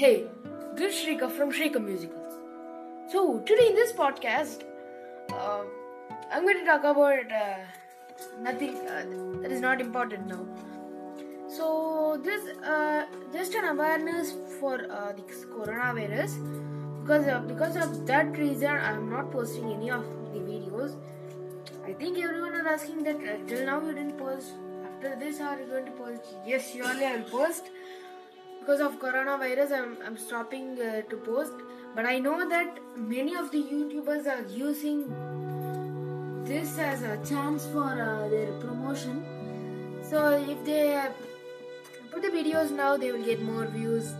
Hey, this is Shrika from Shrika Musicals. So, today in this podcast, uh, I'm going to talk about uh, nothing uh, that is not important now. So, this uh, just an awareness for uh, the coronavirus because because of that reason, I'm not posting any of the videos. I think everyone is asking that uh, till now you didn't post. After this, are you going to post? Yes, surely I will post because of coronavirus I'm, I'm stopping uh, to post. But i know that many of the youtubers are using this as a chance for uh, their promotion. So if they put the videos now they will get more views.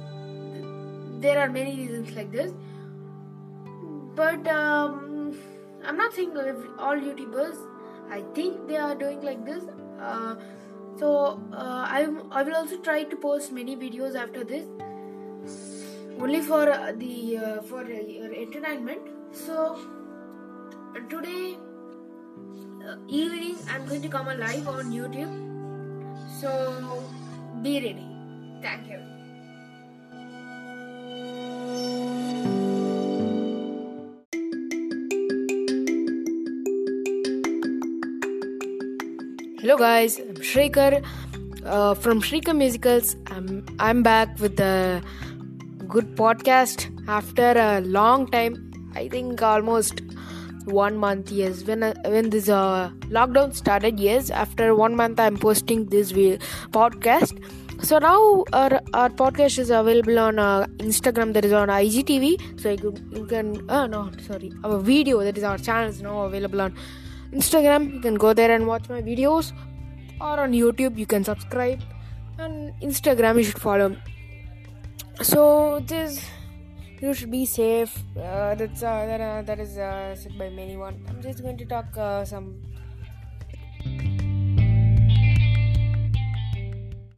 There are many reasons like this. But um, i'm not saying all youtubers i think they are doing like this. Uh, so uh, I, I will also try to post many videos after this. Only for uh, the uh, for your entertainment. So today uh, evening i'm going to come live on youtube. So be ready. Thank you Hello guys, I'm Shrikar uh, from Shrikar Musicals. I'm I'm back with a good podcast after a long time. I think almost one month. Yes, when uh, when this uh, lockdown started. Yes, after one month, I'm posting this video, podcast. So now our, our podcast is available on uh, Instagram. That is on IGTV. So you can, you can uh, no sorry our video that is our channel is now available on Instagram, you can go there and watch my videos, or on YouTube, you can subscribe, and Instagram, you should follow. So this, you should be safe. Uh, that's uh, that, uh, that is uh, said by many one. I'm just going to talk uh, some